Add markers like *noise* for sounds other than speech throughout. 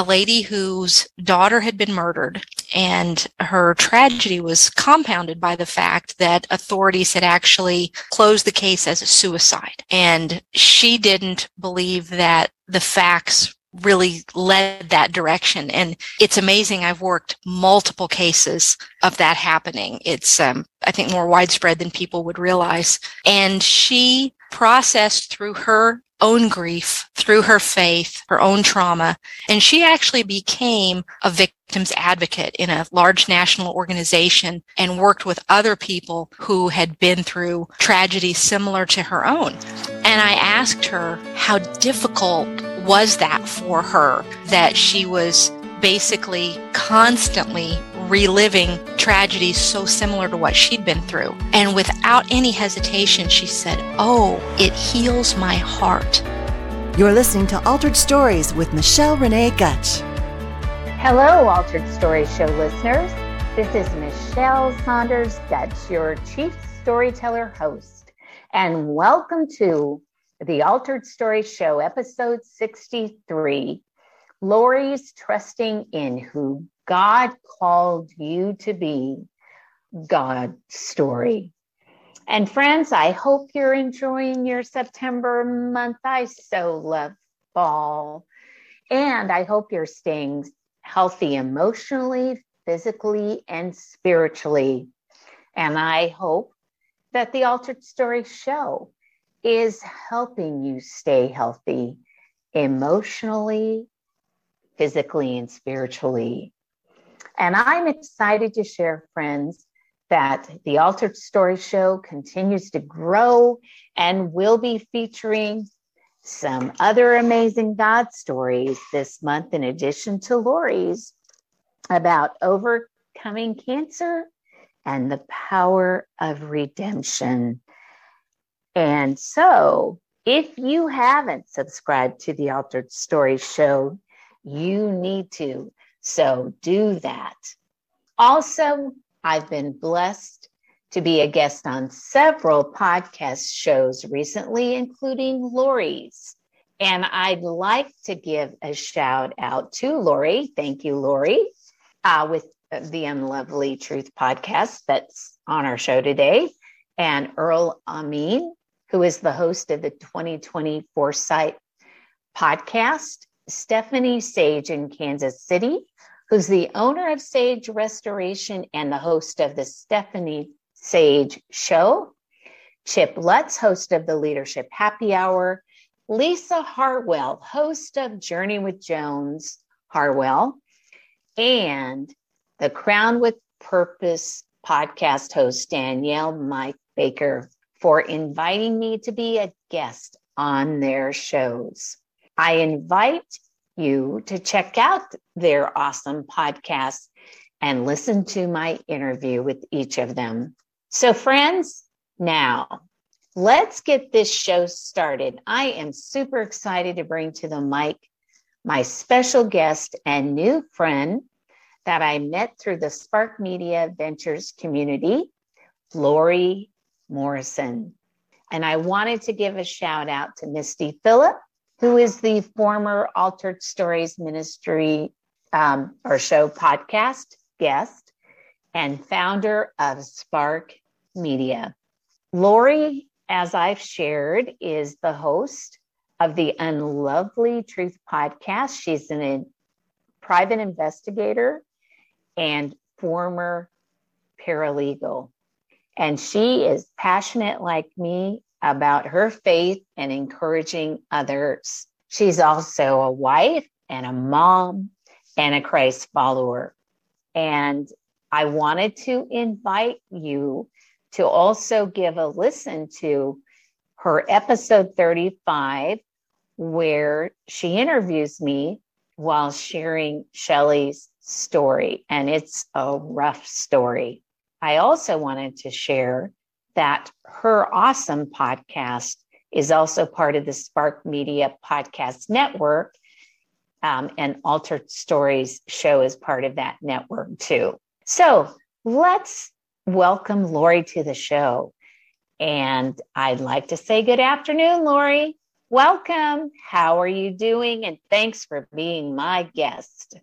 a lady whose daughter had been murdered and her tragedy was compounded by the fact that authorities had actually closed the case as a suicide. And she didn't believe that the facts really led that direction. And it's amazing. I've worked multiple cases of that happening. It's, um, I think more widespread than people would realize. And she processed through her own grief, through her faith, her own trauma. And she actually became a victim's advocate in a large national organization and worked with other people who had been through tragedies similar to her own. And I asked her how difficult was that for her that she was basically constantly reliving tragedies so similar to what she'd been through. And without any hesitation, she said, Oh, it heals my heart. You're listening to Altered Stories with Michelle Renee Gutch. Hello, Altered Stories Show listeners. This is Michelle Saunders Gutch, your chief storyteller host, and welcome to the Altered Story Show, episode 63 Lori's Trusting in Who God Called You to Be, God Story. And friends, I hope you're enjoying your September month. I so love fall. And I hope you're staying healthy emotionally, physically, and spiritually. And I hope that the Altered Story Show is helping you stay healthy emotionally, physically, and spiritually. And I'm excited to share, friends, that the Altered Story Show continues to grow and will be featuring some other amazing God stories this month, in addition to Lori's, about overcoming cancer and the power of redemption. And so, if you haven't subscribed to the Altered Story Show, you need to. So, do that. Also, I've been blessed to be a guest on several podcast shows recently, including Lori's. And I'd like to give a shout out to Lori. Thank you, Lori, uh, with the Unlovely Truth podcast that's on our show today, and Earl Amin, who is the host of the 2020 Foresight podcast, Stephanie Sage in Kansas City, who's the owner of Sage Restoration and the host of the Stephanie Sage Show, Chip Lutz, host of the Leadership Happy Hour, Lisa Harwell, host of Journey with Jones Harwell, and the Crown with Purpose podcast host, Danielle Mike Baker, for inviting me to be a guest on their shows. I invite you to check out their awesome podcasts and listen to my interview with each of them. So, friends, now let's get this show started. I am super excited to bring to the mic my special guest and new friend that I met through the Spark Media Ventures community, Lori Morrison. And I wanted to give a shout out to Misty Phillip who is the former Altered Stories Ministry um, or show podcast guest and founder of Spark Media. Lori, as I've shared, is the host of the Unlovely Truth podcast. She's an, a private investigator and former paralegal. And she is passionate like me about her faith and encouraging others. She's also a wife and a mom and a Christ follower. And I wanted to invite you to also give a listen to her episode 35, where she interviews me while sharing Shelly's story. And it's a rough story. I also wanted to share that her awesome podcast is also part of the Spark Media Podcast Network. Um, and Altered Stories show is part of that network too. So let's welcome Lori to the show. And I'd like to say good afternoon, Lori. Welcome. How are you doing? And thanks for being my guest.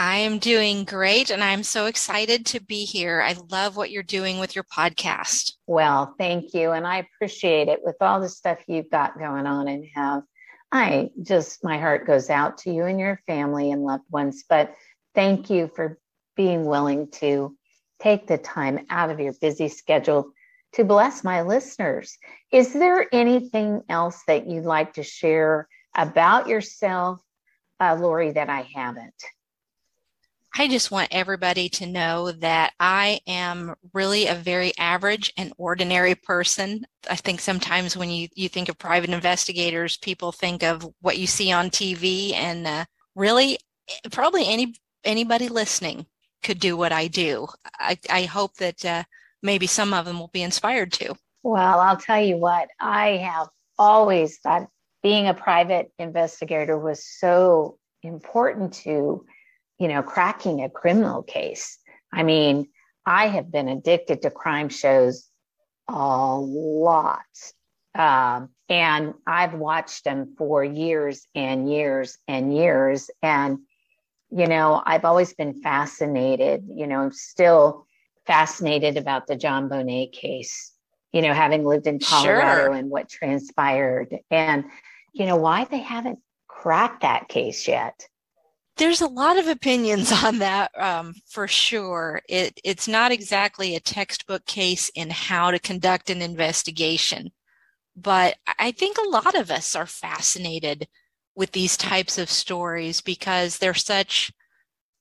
I am doing great and I'm so excited to be here. I love what you're doing with your podcast. Well, thank you. And I appreciate it with all the stuff you've got going on and have. I just, my heart goes out to you and your family and loved ones. But thank you for being willing to take the time out of your busy schedule to bless my listeners. Is there anything else that you'd like to share about yourself, uh, Lori, that I haven't? I just want everybody to know that I am really a very average and ordinary person. I think sometimes when you, you think of private investigators, people think of what you see on TV and uh, really probably any anybody listening could do what I do. I, I hope that uh, maybe some of them will be inspired to. Well, I'll tell you what, I have always thought being a private investigator was so important to, you know, cracking a criminal case. I mean, I have been addicted to crime shows a lot. Um, and I've watched them for years and years and years. And, you know, I've always been fascinated, you know, I'm still fascinated about the JonBenet case, you know, having lived in Colorado sure. and what transpired and, you know, why they haven't cracked that case yet. There's a lot of opinions *laughs* on that um, for sure. It, it's not exactly a textbook case in how to conduct an investigation, but I think a lot of us are fascinated with these types of stories because they're such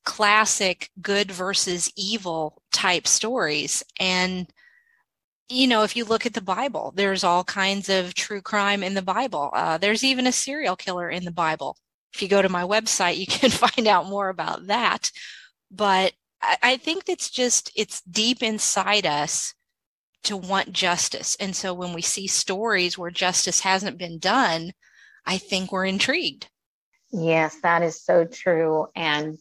classic good versus evil type stories. And, you know, if you look at the Bible, there's all kinds of true crime in the Bible. Uh, there's even a serial killer in the Bible. If you go to my website, you can *laughs* find out more about that. But I, I think it's just, it's deep inside us to want justice. And so when we see stories where justice hasn't been done, I think we're intrigued. Yes, that is so true. And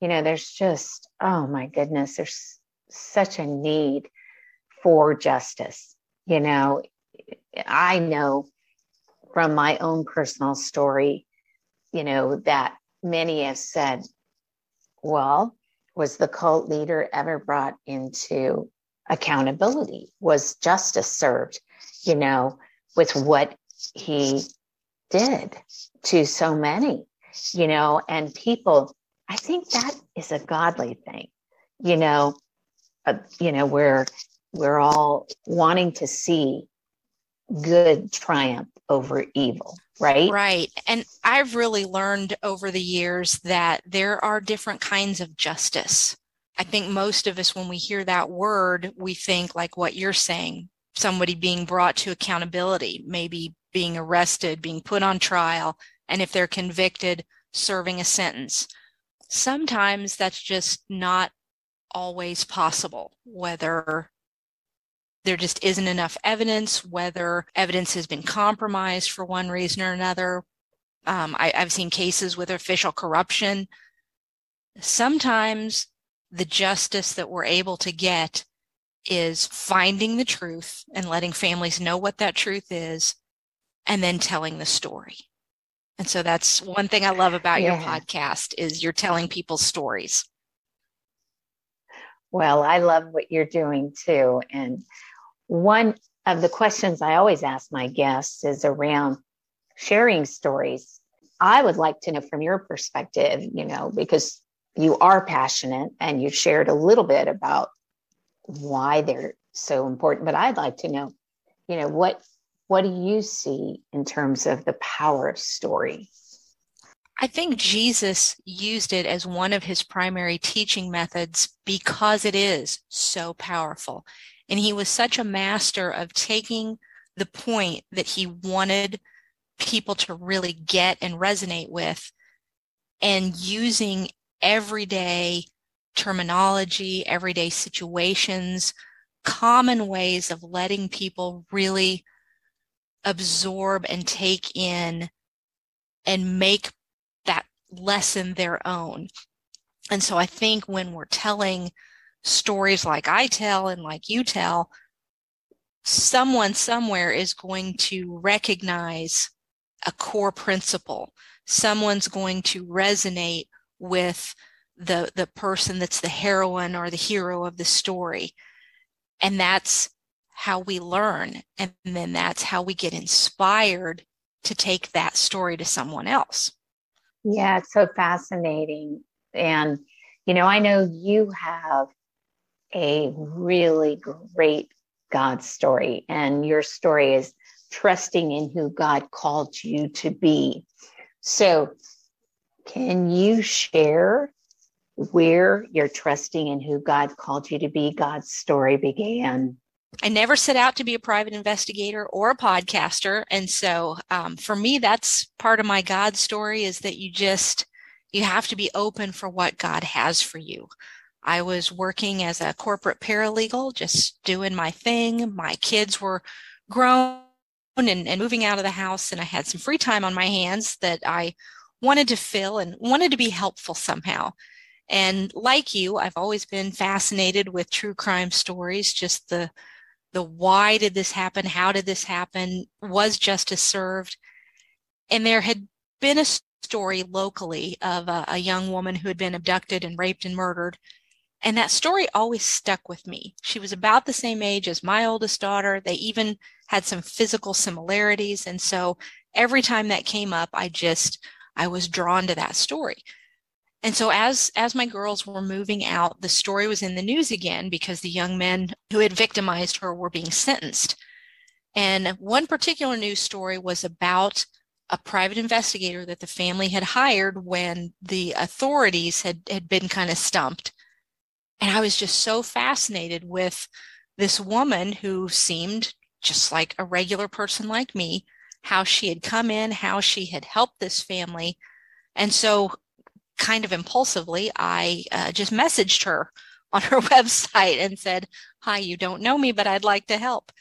you know, there's just, oh my goodness, there's such a need for justice. You know, I know from my own personal story, you know, that many have said, well, was the cult leader ever brought into accountability? Was justice served, you know, with what he did to so many, you know, and people I think that is a godly thing, you know, uh, you know, where we're all wanting to see good triumph over evil, right? Right. And I've really learned over the years that there are different kinds of justice. I think most of us, when we hear that word, we think like what you're saying somebody being brought to accountability, maybe being arrested, being put on trial, and if they're convicted, serving a sentence sometimes that's just not always possible, whether there just isn't enough evidence, whether evidence has been compromised for one reason or another. Um, I, I've seen cases with official corruption. Sometimes the justice that we're able to get is finding the truth and letting families know what that truth is and then telling the story. And so that's one thing I love about yeah. your podcast is you're telling people's stories. Well, I love what you're doing too. And one of the questions I always ask my guests is around sharing stories. I would like to know from your perspective, you know, because you are passionate and you shared a little bit about why they're so important, but I'd like to know, you know, what what do you see in terms of the power of story? I think Jesus used it as one of his primary teaching methods because it is so powerful. And he was such a master of taking the point that he wanted people to really get and resonate with and using everyday terminology, everyday situations, common ways of letting people really absorb and take in and make that lesson their own. And so I think when we're telling stories like I tell and like you tell, someone somewhere is going to recognize a core principle. Someone's going to resonate with the the person that's the heroine or the hero of the story. And that's how we learn. And then that's how we get inspired to take that story to someone else. Yeah, it's so fascinating. And, you know, I know you have a really great God story, and your story is trusting in who God called you to be. So, can you share where your trusting in who God called you to be, God's story began? I never set out to be a private investigator or a podcaster. And so um, for me, that's part of my God story is that you just, you have to be open for what God has for you. I was working as a corporate paralegal, just doing my thing. My kids were grown and, and moving out of the house, and I had some free time on my hands that I wanted to fill and wanted to be helpful somehow. And like you, I've always been fascinated with true crime stories, just the the why did this happen? How did this happen? Was justice served? And there had been a story locally of a, a, young woman who had been abducted and raped and murdered. And that story always stuck with me. She was about the same age as my oldest daughter. They even had some physical similarities. And so every time that came up, I just, I was drawn to that story. And so as as my girls were moving out, the story was in the news again because the young men who had victimized her were being sentenced. And one particular news story was about a private investigator that the family had hired when the authorities had, had been kind of stumped. And I was just so fascinated with this woman who seemed just like a regular person like me, how she had come in, how she had helped this family. And so kind of impulsively, I uh, just messaged her *laughs* on her *laughs* website and said, Hi, you don't know me, but I'd like to help.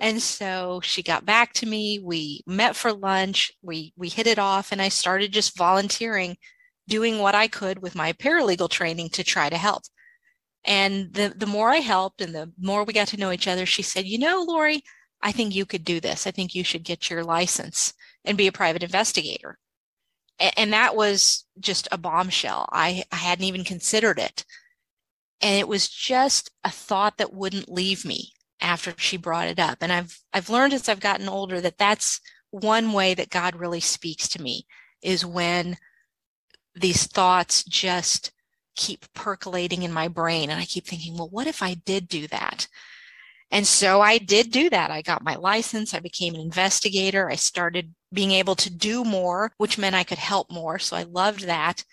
And so she got back to me. We met for lunch. We, we hit it off and I started just volunteering, doing what I could with my paralegal training to try to help. And the, the more I helped and the more we got to know each other, she said, you know, Lori, I think you could do this. I think you should get your license and be a private investigator and that was just a bombshell. I, I hadn't even considered it. And it was just a thought that wouldn't leave me after she brought it up. And I've, I've learned as I've gotten older that that's one way that God really speaks to me is when these thoughts just keep percolating in my brain. And I keep thinking, well, what if I did do that? And so I did do that. I got my license. I became an investigator. I started being able to do more, which meant I could help more. So I loved that.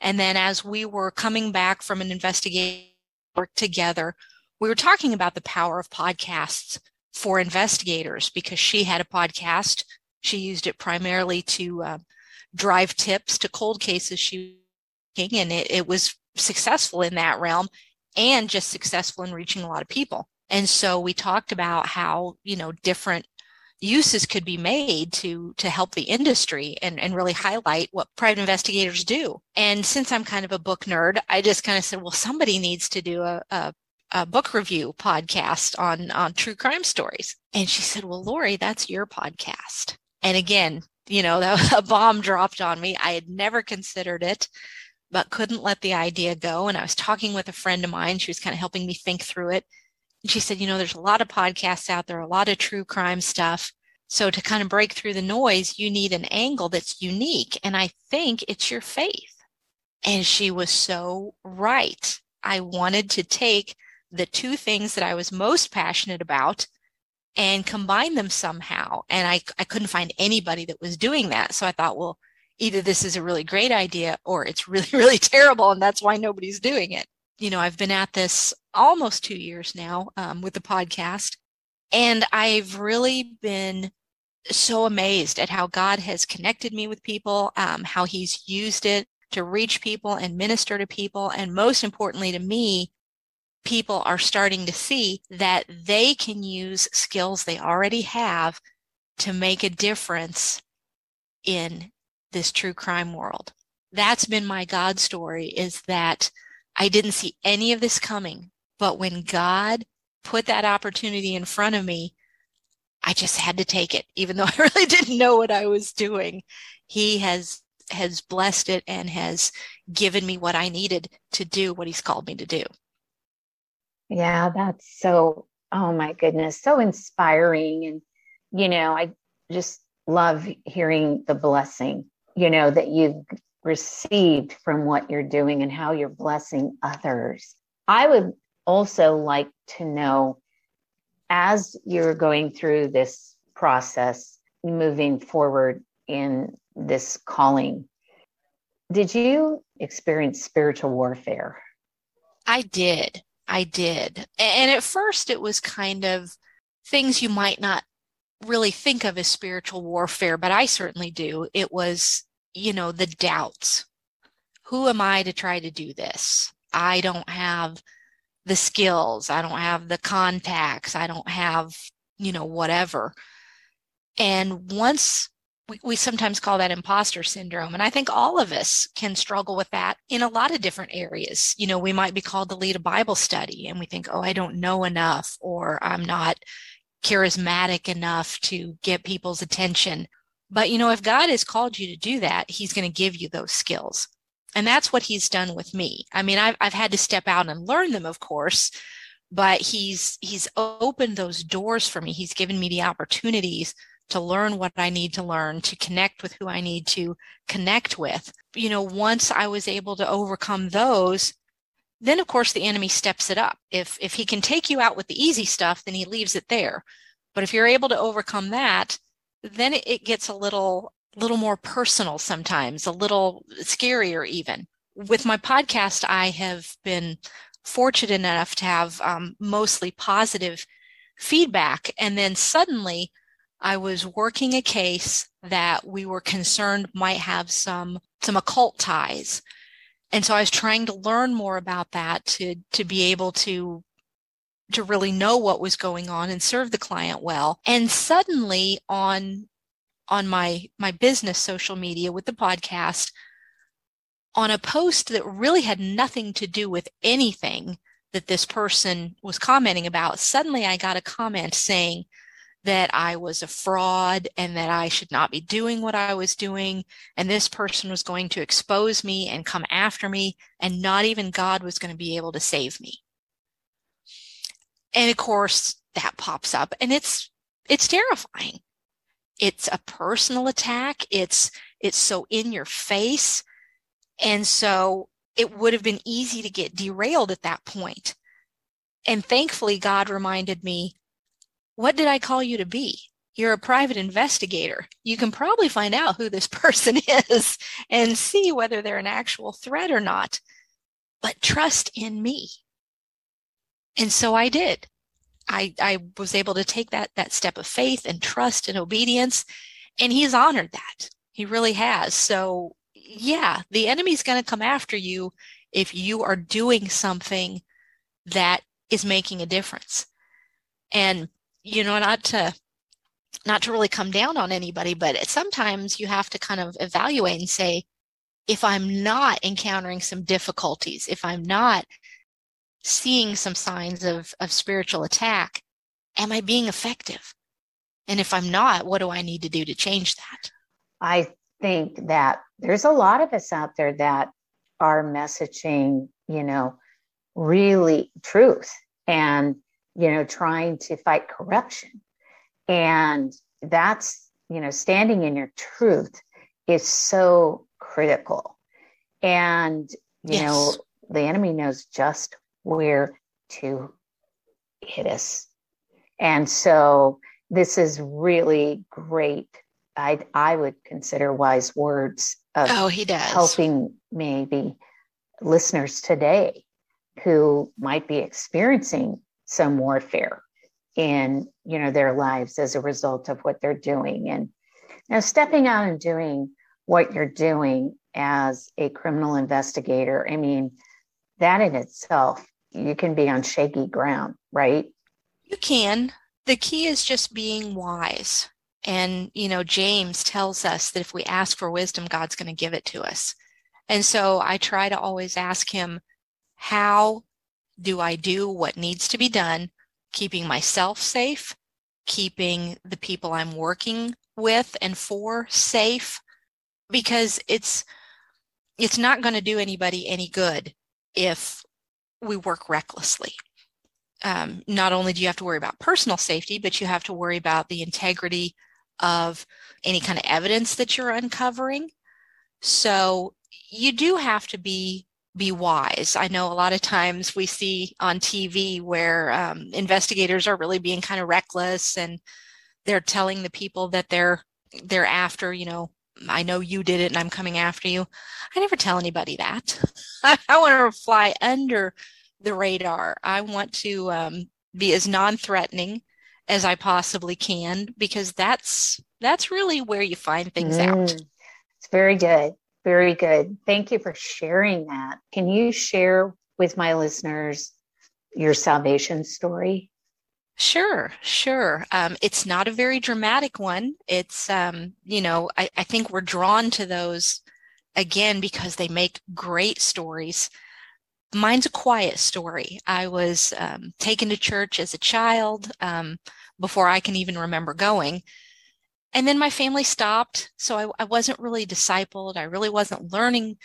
And then as we were coming back from an investigation work together, we were talking about the power of podcasts for investigators because she had a podcast. She used it primarily to uh, drive tips to cold cases she and it, it was successful in that realm and just successful in reaching a lot of people. And so we talked about how, you know, different uses could be made to to help the industry and, and really highlight what private investigators do. And since I'm kind of a book nerd, I just kind of said, well, somebody needs to do a, a, a book review podcast on on true crime stories. And she said, well, Lori, that's your podcast. And again, you know, *laughs* a bomb dropped on me. I had never considered it, but couldn't let the idea go. And I was talking with a friend of mine. She was kind of helping me think through it. And she said, you know, there's a lot of podcasts out there, a lot of true crime stuff. So to kind of break through the noise, you need an angle that's unique. And I think it's your faith. And she was so right. I wanted to take the two things that I was most passionate about and combine them somehow. And I, I couldn't find anybody that was doing that. So I thought, well, either this is a really great idea or it's really, *laughs* really terrible. And that's why nobody's doing it you know, I've been at this almost two years now um, with the podcast, and I've really been so amazed at how God has connected me with people, um, how He's used it to reach people and minister to people, and most importantly to me, people are starting to see that they can use skills they already have to make a difference in this true crime world. That's been my God story is that I didn't see any of this coming. But when God put that opportunity in front of me, I just had to take it, even though *laughs* I really didn't know what I was doing. He has has blessed it and has given me what I needed to do what he's called me to do. Yeah, that's so oh my goodness, so inspiring and you know, I just love hearing the blessing, you know, that you've received from what you're doing and how you're blessing others. I would also like to know as you're going through this process, moving forward in this calling, did you experience spiritual warfare? I did. I did. And at first, it was kind of things you might not really think of as spiritual warfare, but I certainly do. It was, you know, the doubts. Who am I to try to do this? I don't have the skills. I don't have the contacts. I don't have, you know, whatever. And once we, we sometimes call that imposter syndrome. And I think all of us can struggle with that in a lot of different areas. You know, we might be called to lead a Bible study and we think, oh, I don't know enough, or I'm not charismatic enough to get people's attention. But, you know, if God has called you to do that, He's going to give you those skills. And that's what He's done with me. I mean, I've, I've had to step out and learn them, of course, but He's, He's opened those doors for me. He's given me the opportunities to learn what I need to learn, to connect with who I need to connect with. You know, once I was able to overcome those, then of course the enemy steps it up. If if he can take you out with the easy stuff, then he leaves it there. But if you're able to overcome that, then it, gets a little little more personal sometimes, a little scarier even. With my podcast, I have been fortunate enough to have um, mostly positive feedback, and then suddenly I was working a case that we were concerned might have some some occult ties and so I was trying to learn more about that to to be able to to really know what was going on and serve the client well. And suddenly on on my my business social media with the podcast on a post that really had nothing to do with anything that this person was commenting about, suddenly I got a comment saying, that I was a fraud and that I should not be doing what I was doing. And this person was going to expose me and come after me, and not even God was going to be able to save me. And of course, that pops up and it's it's terrifying. It's a personal attack. It's it's so in your face. And so it would have been easy to get derailed at that point. And thankfully, God reminded me what did I call you to be? You're a private investigator. You can probably find out who this *laughs* person is and see whether they're an actual threat or not. But trust in me. And so I did. I, I was able to take that, that step of faith and trust and obedience. And he's honored that. He really has. So yeah, the enemy's going to come after you if you are doing something that is making a difference. And you know, not to not to really come down on anybody, but sometimes you have to kind of evaluate and say, if I'm not encountering some difficulties, if I'm not seeing some signs of, of spiritual attack, am I being effective? And if I'm not, what do I need to do to change that? I think that there's a lot of us out there that are messaging, you know, really truth and you know, trying to fight corruption. And that's, you know, standing in your truth is so critical. And, you yes. know, the enemy knows just where to hit us. And so this is really great. I I would consider wise words of oh, he does. helping maybe listeners today who might be experiencing some warfare in you know their lives as a result of what they're doing. And now stepping out and doing what you're doing as a criminal investigator i mean that in itself you can be on shaky ground right? You can. The key is just being wise. And you know james tells us that if we ask for wisdom god's going to give it to us. And so i try to always ask him how do I do what needs to be done, keeping myself safe, keeping the people I'm working with and for safe because it's it's not going to do anybody any good if we work recklessly. Um, not only do you have to worry about personal safety, but you have to worry about the integrity of any kind of evidence that you're uncovering. So you do have to be be wise. I know a lot of times we see on TV where um, investigators are really being kind of reckless and they're telling the people that they're they're after, you know, I know you did it and I'm coming after you. I never tell anybody that. *laughs* I, want to fly under the radar. I want to um, be as non-threatening as I possibly can because that's that's really where you find things mm, out. It's very good. Very good. Thank you for sharing that. Can you share with my listeners your salvation story? Sure, sure. Um, it's not a very dramatic one. It's, um, you know, I, I think we're drawn to those again because they make great stories. Mine's a quiet story. I was um, taken to church as a child um, before I can even remember going and then my family stopped. So I, I wasn't really discipled. I really wasn't learning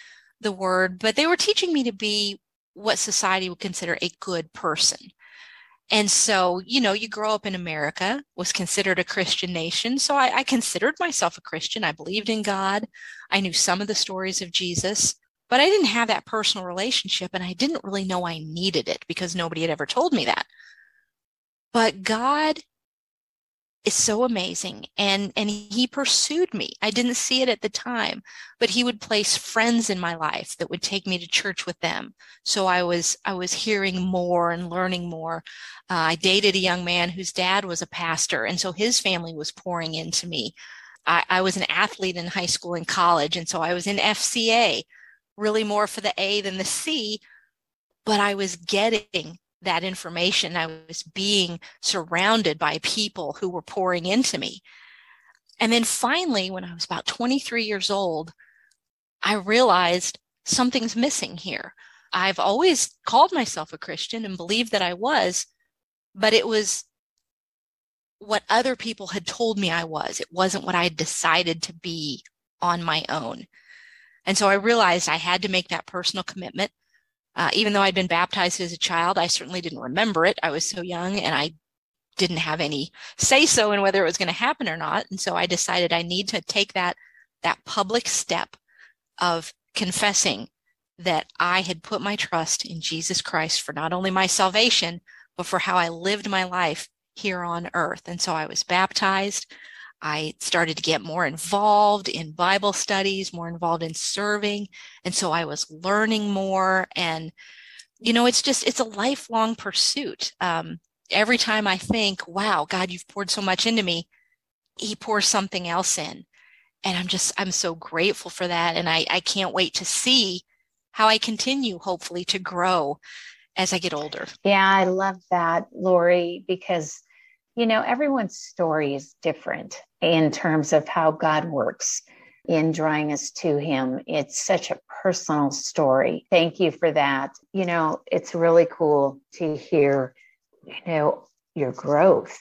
the word, but they were teaching me to be what society would consider a good person. And so, you know, you grow up in America, was considered a Christian nation. So I, I, considered myself a Christian. I believed in God. I knew some of the stories of Jesus, but I didn't have that personal relationship and I didn't really know I needed it because nobody had ever told me that. But God is so amazing. And and he pursued me. I didn't see it at the time but he would place friends in my life that would take me to church with them. So i was i was hearing more and learning more. Uh, i dated a young man whose dad was a pastor and so his family was pouring into me. I, I was an athlete in high school and college and so i was in fca really more for the a than the c but i was getting that information. I was being surrounded by people who were pouring into me. And then finally, when I was about 23 years old, I realized something's missing here. I've always called myself a Christian and believed that I was, but it was what other people had told me I was. It wasn't what I had decided to be on my own. And so I realized I had to make that personal commitment. Uh, even though I'd been baptized as a child, I certainly didn't remember it. I was so young and I didn't have any say so in whether it was going to happen or not. And so I decided I need to take that, that public step of confessing that I had put my trust in Jesus Christ for not only my salvation, but for how I lived my life here on earth. And so I was baptized. I started to get more involved in Bible studies, more involved in serving. And so I was learning more. And, you know, it's just, it's a lifelong pursuit. Um, every time I think, wow, God, you've poured so much into me, He pours something else in. And I'm just, I'm so grateful for that. And I, I can't wait to see how I continue, hopefully, to grow as I get older. Yeah, I love that, Lori, because you know, everyone's story is different in terms of how God works in drawing us to Him. It's such a personal story. Thank you for that. You know, it's really cool to hear, you know, your growth,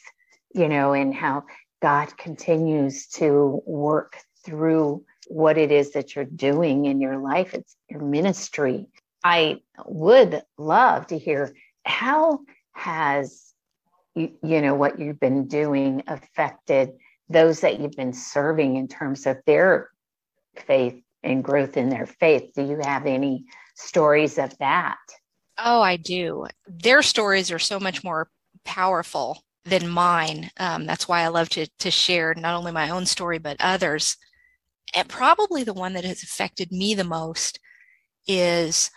you know, and how God continues to work through what it is that you're doing in your life. It's your ministry. I would love to hear how has you, you know what you've been doing affected those that you've been serving in terms of their faith and growth in their faith. Do you have any stories of that? Oh i do. Their stories are so much more powerful than mine. Um, that's why i love to, to share not only my own story but others. And probably the one that has affected me the most is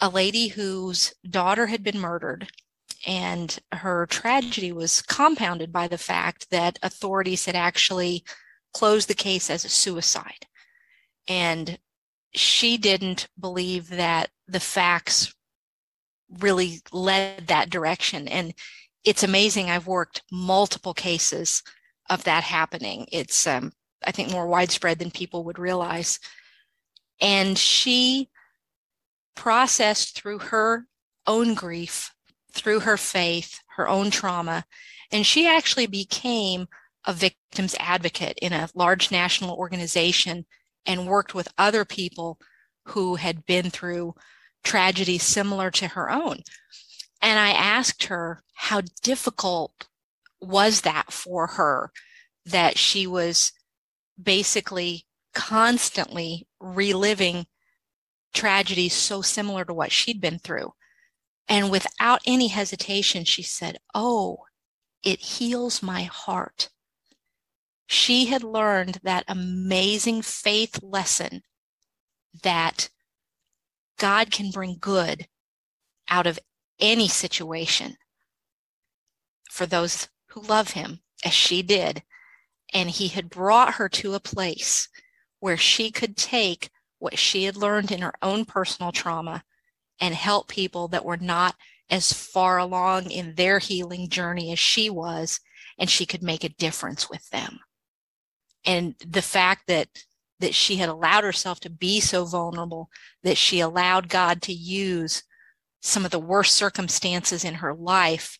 a lady whose daughter had been murdered and her tragedy was compounded by the fact that authorities had actually closed the case as a suicide. And she didn't believe that the facts really led that direction. And it's amazing. I've worked multiple cases of that happening. It's, um, I think, more widespread than people would realize. And she processed through her own grief through her faith, her own trauma, and she actually became a victim's advocate in a large national organization and worked with other people who had been through tragedies similar to her own. And I asked her how difficult was that for her that she was basically constantly reliving tragedies so similar to what she'd been through. And without any hesitation, she said, Oh, it heals my heart. She had learned that amazing faith lesson that God can bring good out of any situation for those who love him, as she did. And he had brought her to a place where she could take what she had learned in her own personal trauma and help people that were not as far along in their healing journey as she was, and she could make a difference with them. And the fact that that she had allowed herself to be so vulnerable, that she allowed God to use some of the worst circumstances in her life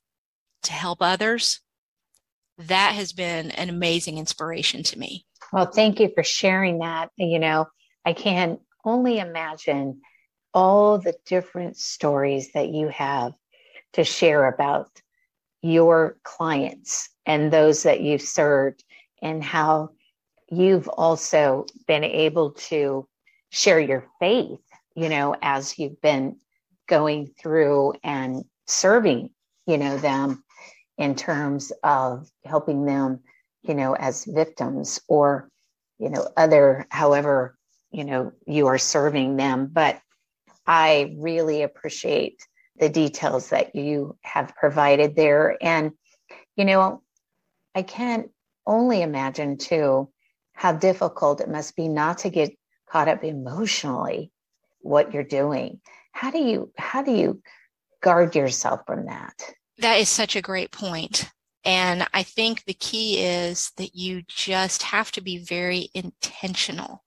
to help others, that has been an amazing inspiration to me. Well, thank you for sharing that. You know, I can only imagine all the different stories that you have to share about your clients and those that you've served and how you've also been able to share your faith, you know, as you've been going through and serving, you know, them in terms of helping them, you know, as victims or, you know, other, however, you know, you are serving them. But I really appreciate the details that you have provided there. And, you know, I can't only imagine too how difficult it must be not to get caught up emotionally what you're doing. How do you how do you guard yourself from that? That is such a great point. And I think the key is that you just have to be very intentional.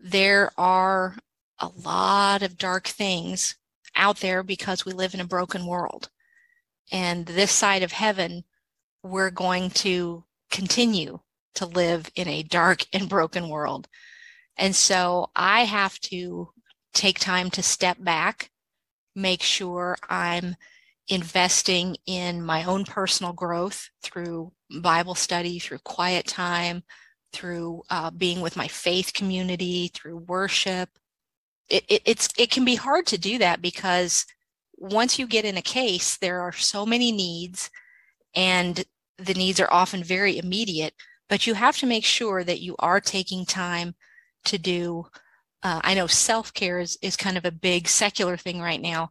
There are a lot of dark things out there because we live in a broken world. And this side of heaven, we're going to continue to live in a dark *laughs* and broken world. And so I have to take time to step back, make sure I'm investing in my own personal growth through Bible study, through quiet time, through uh, being with my faith community, through worship, it, it, it's it can be hard to do that because once you get in a case, there are so many needs, and the needs are often very immediate. But you have to make sure that you are taking time to do. Uh, I know self care is is kind of a big secular thing right now.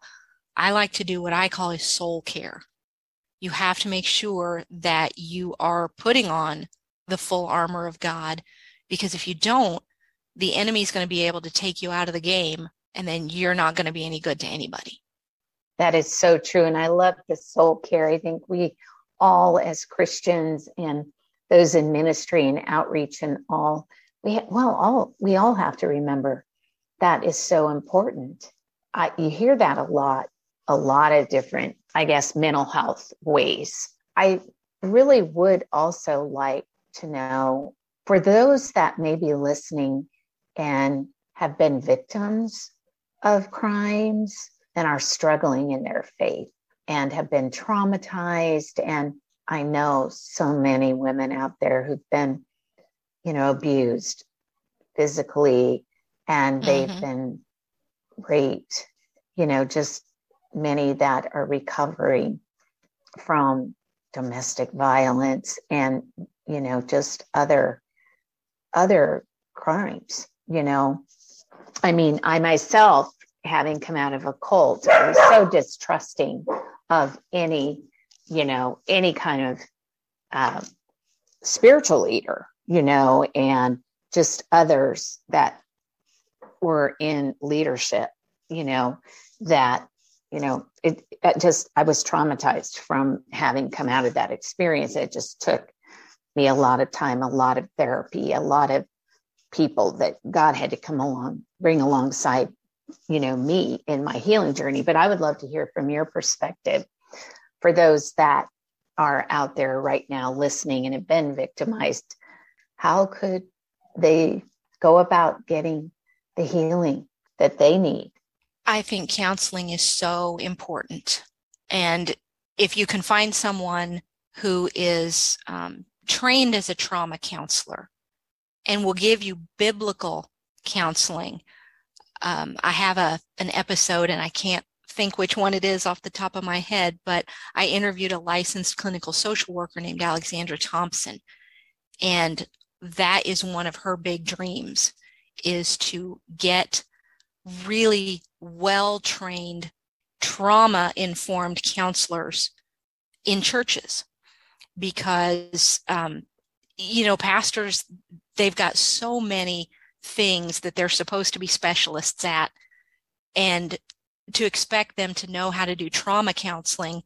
I like to do what I call a soul care. You have to make sure that you are putting on the full armor of God because if you don't, the enemy's going to be able to take you out of the game and then you're not going to be any good to anybody. That is so true. And I love the soul care. I think we all, as Christians and those in ministry and outreach and all, we, well, all, we all have to remember that is so important. I, you hear that a lot, a lot of different, I guess, mental health ways. I really would also like to know for those that may be listening and have been victims of crimes and are struggling in their faith and have been traumatized. And I know so many women out there who've been, you know, abused physically and they've mm-hmm. been raped, you know, just many that are recovering from domestic violence and, you know, just other other crimes you know i mean i myself having come out of a cult i was so distrusting of any you know any kind of uh, spiritual leader you know and just others that were in leadership you know that you know it, it, just i was traumatized from having come out of that experience. It just took me a lot of time a lot of therapy a lot of people that God had to come along, bring alongside, you know, me in my healing journey. But I would love to hear from your perspective for those that are out there right now listening and have been victimized, how could they go about getting the healing that they need? I think counseling is so important. And if you can find someone who is um, trained as a trauma counselor and will give you biblical counseling, um, I have a an episode, and I can't think which one it is off the top of my head, but I interviewed a licensed clinical social worker named Alexandra Thompson, and that is one of her big dreams is to get really well trained trauma informed counselors in churches because um, you know pastors they've got so many things that they're supposed to be specialists at. And to expect them to know how to do trauma counseling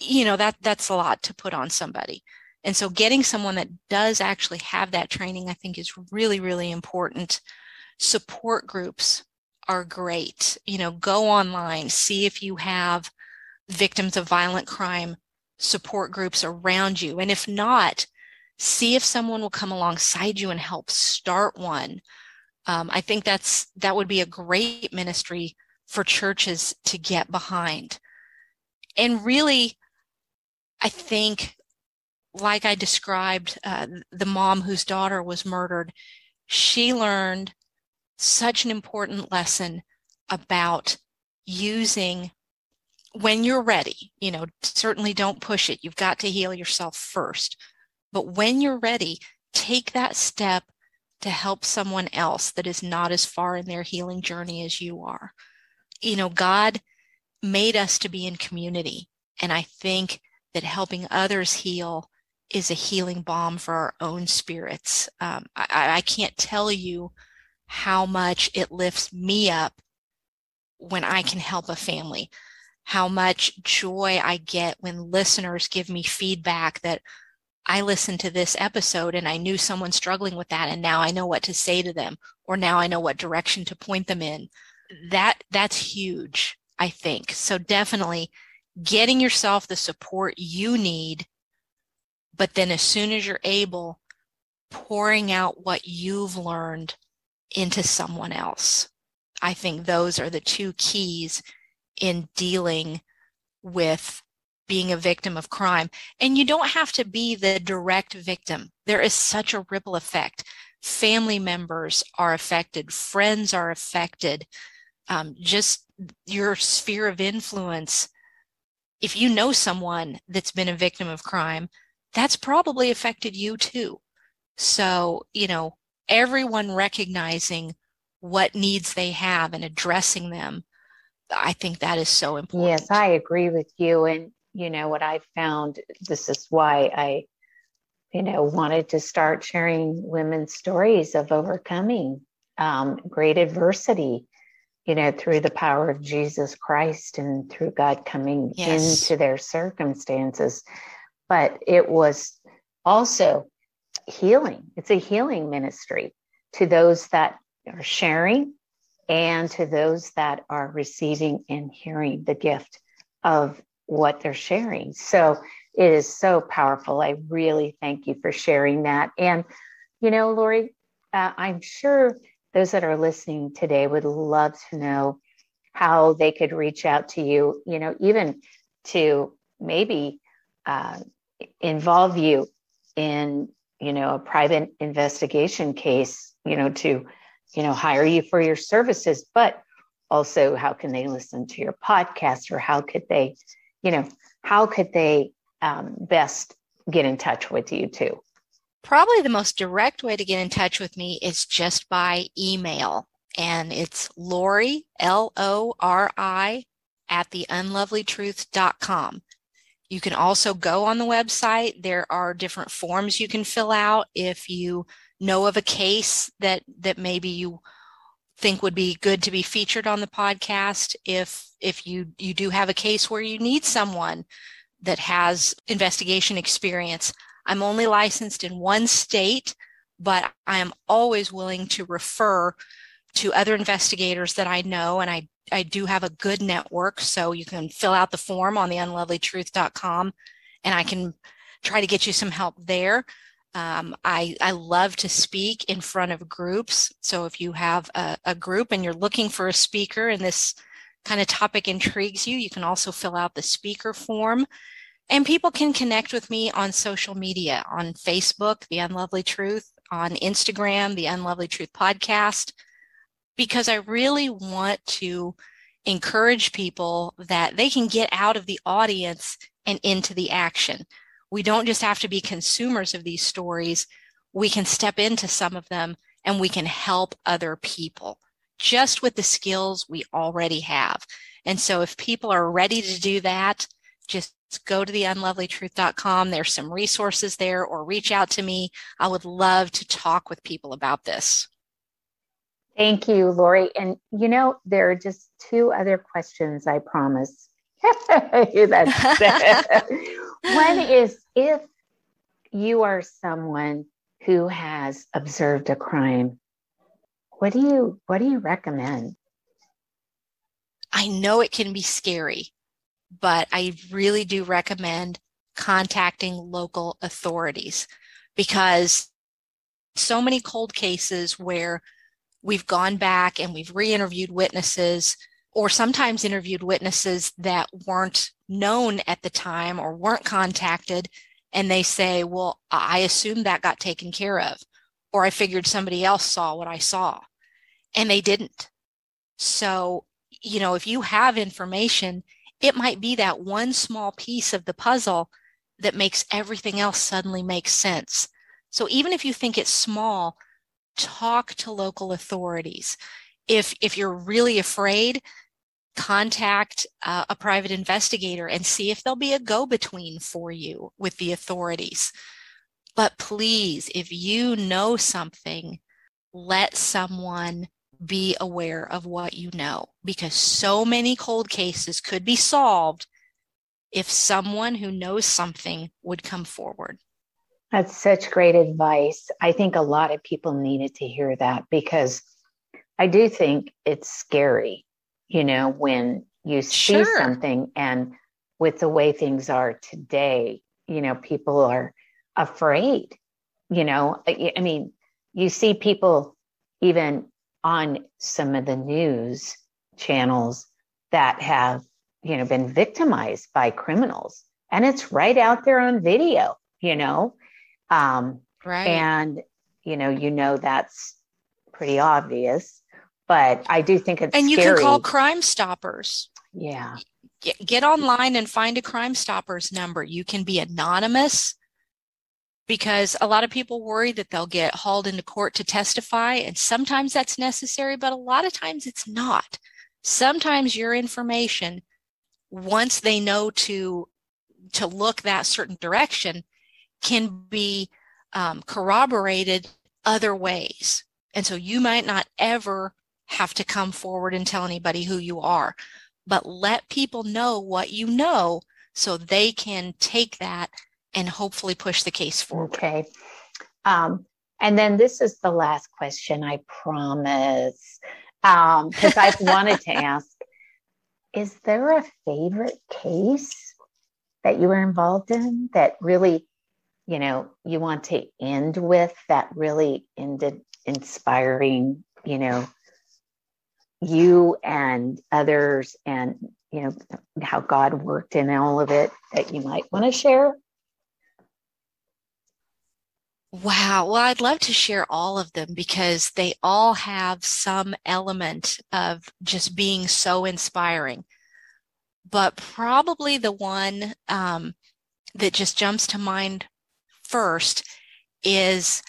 you know that that's a lot to put on somebody. And so getting someone that does actually have that training i think is really really important. Support groups are great. You know go online see if you have victims of violent crime support groups around you. And if not see if someone will come alongside you and help start one. Um, I think that's that would be a great ministry for churches to get behind. And really, I think, like I described, uh, the mom whose daughter was murdered, she learned such an important lesson about using when you're ready. You know, certainly don't push it. You've got to heal yourself first but when you're ready, take that step to help someone else that is not as far in their healing journey as you are. You know, God made us to be in community. And I think that helping others heal is a healing balm for our own spirits. Um, I, I can't tell you how much it lifts me up when I can help a family, how much joy I get when listeners give me feedback that, I listened to this episode and I knew someone struggling with that and now I know what to say to them or now I know what direction to point them in. That that's huge, I think. So definitely getting yourself the support you need but then as soon as you're able pouring out what you've learned into someone else. I think those are the two keys in dealing with being a victim of crime. And you don't have to be the direct victim. There is such a ripple effect. Family members are affected, friends are affected. Um, just your sphere of influence. If you know someone that's been a victim of crime, that's probably affected you too. So, you know, everyone recognizing what needs they have and addressing them I think that is so important. Yes, I agree with you. And you know, what I found, this is why I, you know, wanted to start sharing women's stories of overcoming um, great adversity, you know, through the power of Jesus Christ and through God coming yes. into their circumstances. But it was also healing. It's a healing ministry to those that are sharing and to those that are receiving and hearing the gift of what they're sharing. So it is so powerful. I really thank you for sharing that. And, you know, Lori, uh, I'm sure those that are listening today would love to know how they could reach out to you, you know, even to maybe uh, involve you in, you know, a private investigation case, you know, to, you know, hire you for your services, but also how can they listen to your podcast or how could they you know, how could they um, best get in touch with you too? Probably the most direct way to get in touch with me is just by email. And it's Lori, L O R I, at the unlovelytruth.com. You can also go on the website. There are different forms you can fill out if you know of a case that, that maybe you think would be good to be featured on the podcast if if you you do have a case where you need someone that has investigation experience i'm only licensed in one state but i am always willing to refer to other investigators that i know and i I do have a good network, so you can fill out the form on the unlovelytruth.com and I can try to get you some help there. Um, I, I love to speak in front of groups. So if you have a, a group and you're looking for a speaker and this kind of topic intrigues you, you can also fill out the speaker form. And people can connect with me on social media on Facebook, The Unlovely Truth, on Instagram, The Unlovely Truth Podcast, because I really want to encourage people that they can get out of the audience and into the action. We don't just have to be consumers of these stories. We can step into some of them and we can help other people just with the skills we already have. And so if people are ready to do that, just go to the unlovelytruth.com. There's some resources there or reach out to me. I would love to talk with people about this. Thank you, Lori. And you know, there are just two other questions I promise. *laughs* *laughs* One is if you are someone who has observed a crime, what do you what do you recommend? I know it can be scary, but I really do recommend contacting local authorities because so many cold cases where we've gone back and we've re-interviewed witnesses or sometimes interviewed witnesses that weren't known at the time or weren't contacted and they say well i assumed that got taken care of or i figured somebody else saw what i saw and they didn't so you know if you have information it might be that one small piece of the puzzle that makes everything else suddenly make sense. So even if you think it's small, talk to local authorities. If, if you're really afraid, contact uh, a private investigator and see if there'll be a go-between for you with the authorities. But please, if you know something, let someone be aware of what you know because so many cold cases could be solved if someone who knows something would come forward. That's such great advice. I think a lot of people needed to hear that because I do think it's scary, you know, when you see sure. something and with the way things are today, you know, people are afraid. You know, I mean, you see people even on some of the news channels that have, you know, been victimized by criminals. And it's right out there on video, you know? Um, right. And, you know, you know, that's pretty obvious, but I do think it's And you scary. can call Crime Stoppers. Yeah. Get, get online and find a Crime Stoppers number. You can be anonymous because a lot of people worry that they'll get hauled into court to testify. And sometimes that's necessary, but a lot of times it's not. Sometimes your information, once they know to, to look that certain direction, can be um, corroborated other ways. And so you might not ever have to come forward and tell anybody who you are, but let people know what you know so they can take that and hopefully push the case forward. Okay. Um, and then this is the last question, I promise, because um, I've *laughs* wanted to ask Is there a favorite case that you were involved in that really, you know, you want to end with that really ended inspiring, you know, you and others and, you know, how God worked in all of it that you might want to share? Wow. Well, I'd love to share all of them because they all have some element of just being so inspiring. But probably the one um, that just jumps to mind first is,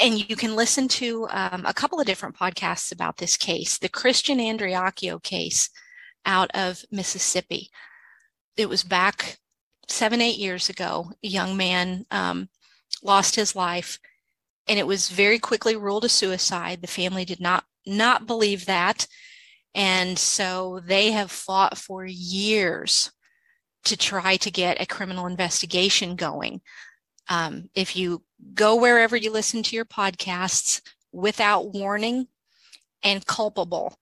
and you can listen to um, a couple of different podcasts about this case, the Christian Andreacchio case out of Mississippi. It was back seven, eight years ago. A young man um, lost his life and it was very quickly ruled a suicide. The family did not not believe that. And so they have fought for years to try to get a criminal investigation going. Um, if you go wherever you listen to your podcasts without warning and culpable,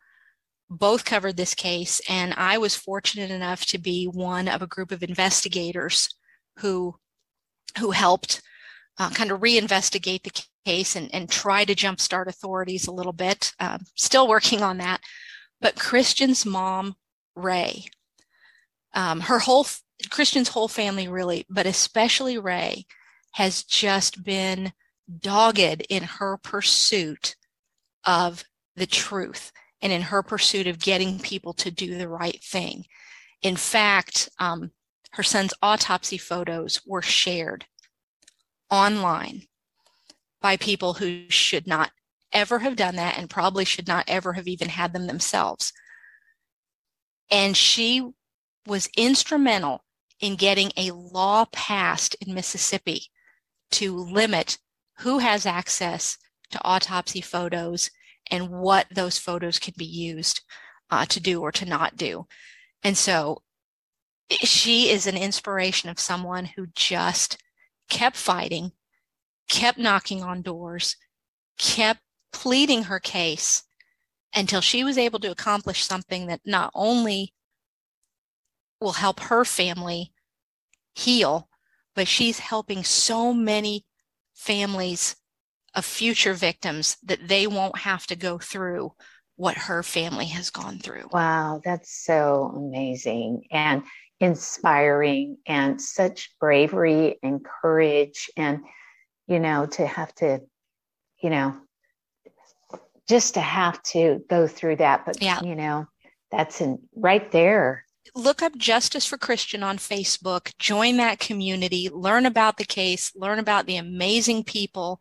both covered this case, and I was fortunate enough to be one of a group of investigators who who helped uh, kind of reinvestigate the case and, and try to jumpstart authorities a little bit. Uh, still working on that. But Christian's mom, Rae, um, her whole Christian's whole family really, but especially Rae, has just been dogged in her pursuit of the truth and in her pursuit of getting people to do the right thing. In fact, um, her son's autopsy photos were shared online by people who should not ever have done that and probably should not ever have even had them themselves. And she was instrumental in getting a law passed in Mississippi to limit who has access to autopsy photos and what those photos can be used uh, to do or to not do. And so she is an inspiration of someone who just kept fighting, kept knocking on doors, kept pleading her case until she was able to accomplish something that not only will help her family heal, but she's helping so many families of future victims that they won't have to go through what her family has gone through. Wow, that's so amazing and inspiring and such bravery and courage and you know to have to you know just to have to go through that but yeah. you know that's in right there look up Justice for Christian on Facebook, join that community, learn about the case, learn about the amazing people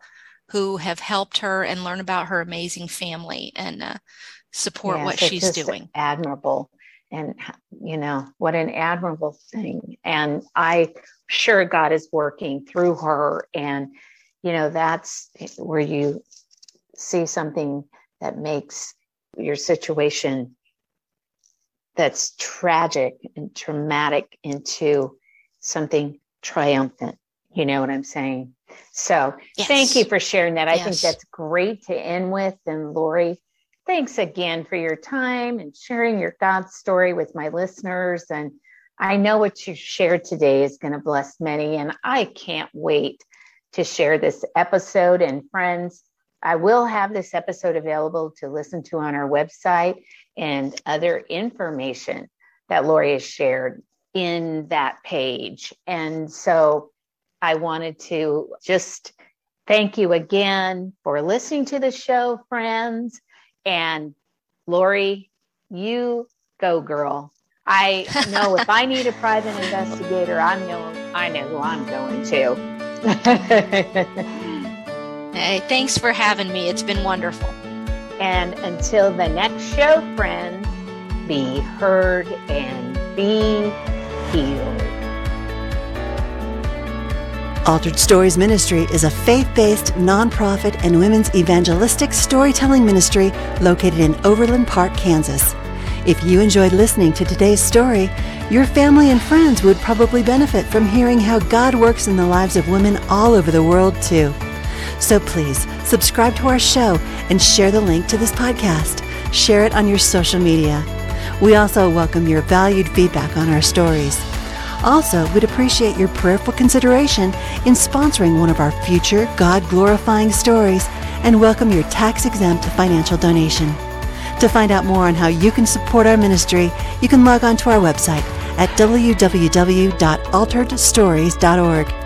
who have helped her and learn about her amazing family and uh, support yes, what she's doing. Admirable. And, you know, what an admirable thing. And I sure God is working through her. And, you know, that's where you see something that makes your situation that's tragic and traumatic into something triumphant. You know what I'm saying? So yes. thank you for sharing that. I yes. think that's great to end with. And Lori, thanks again for your time and sharing your God story with my listeners. And I know what you shared today is going to bless many. And I can't wait to share this episode. And friends, I will have this episode available to listen to on our website and other information that Lori has shared in that page. And so I wanted to just thank you again for listening to the show, friends. And Lori, you go, girl. I know if I need a private investigator, I'm going, I know who I'm going to. *laughs* hey, thanks for having me. It's been wonderful. And until the next show, friends, be heard and be healed. Altered Stories Ministry is a faith based nonprofit and women's evangelistic storytelling ministry located in Overland Park, Kansas. If you enjoyed listening to today's story, your family and friends would probably benefit from hearing how God works in the lives of women all over the world, too. So please subscribe to our show and share the link to this podcast. Share it on your social media. We also welcome your valued feedback on our stories. Also, we'd appreciate your prayerful consideration in sponsoring one of our future God glorifying stories and welcome your tax exempt financial donation. To find out more on how you can support our ministry, you can log on to our website at www.alteredstories.org.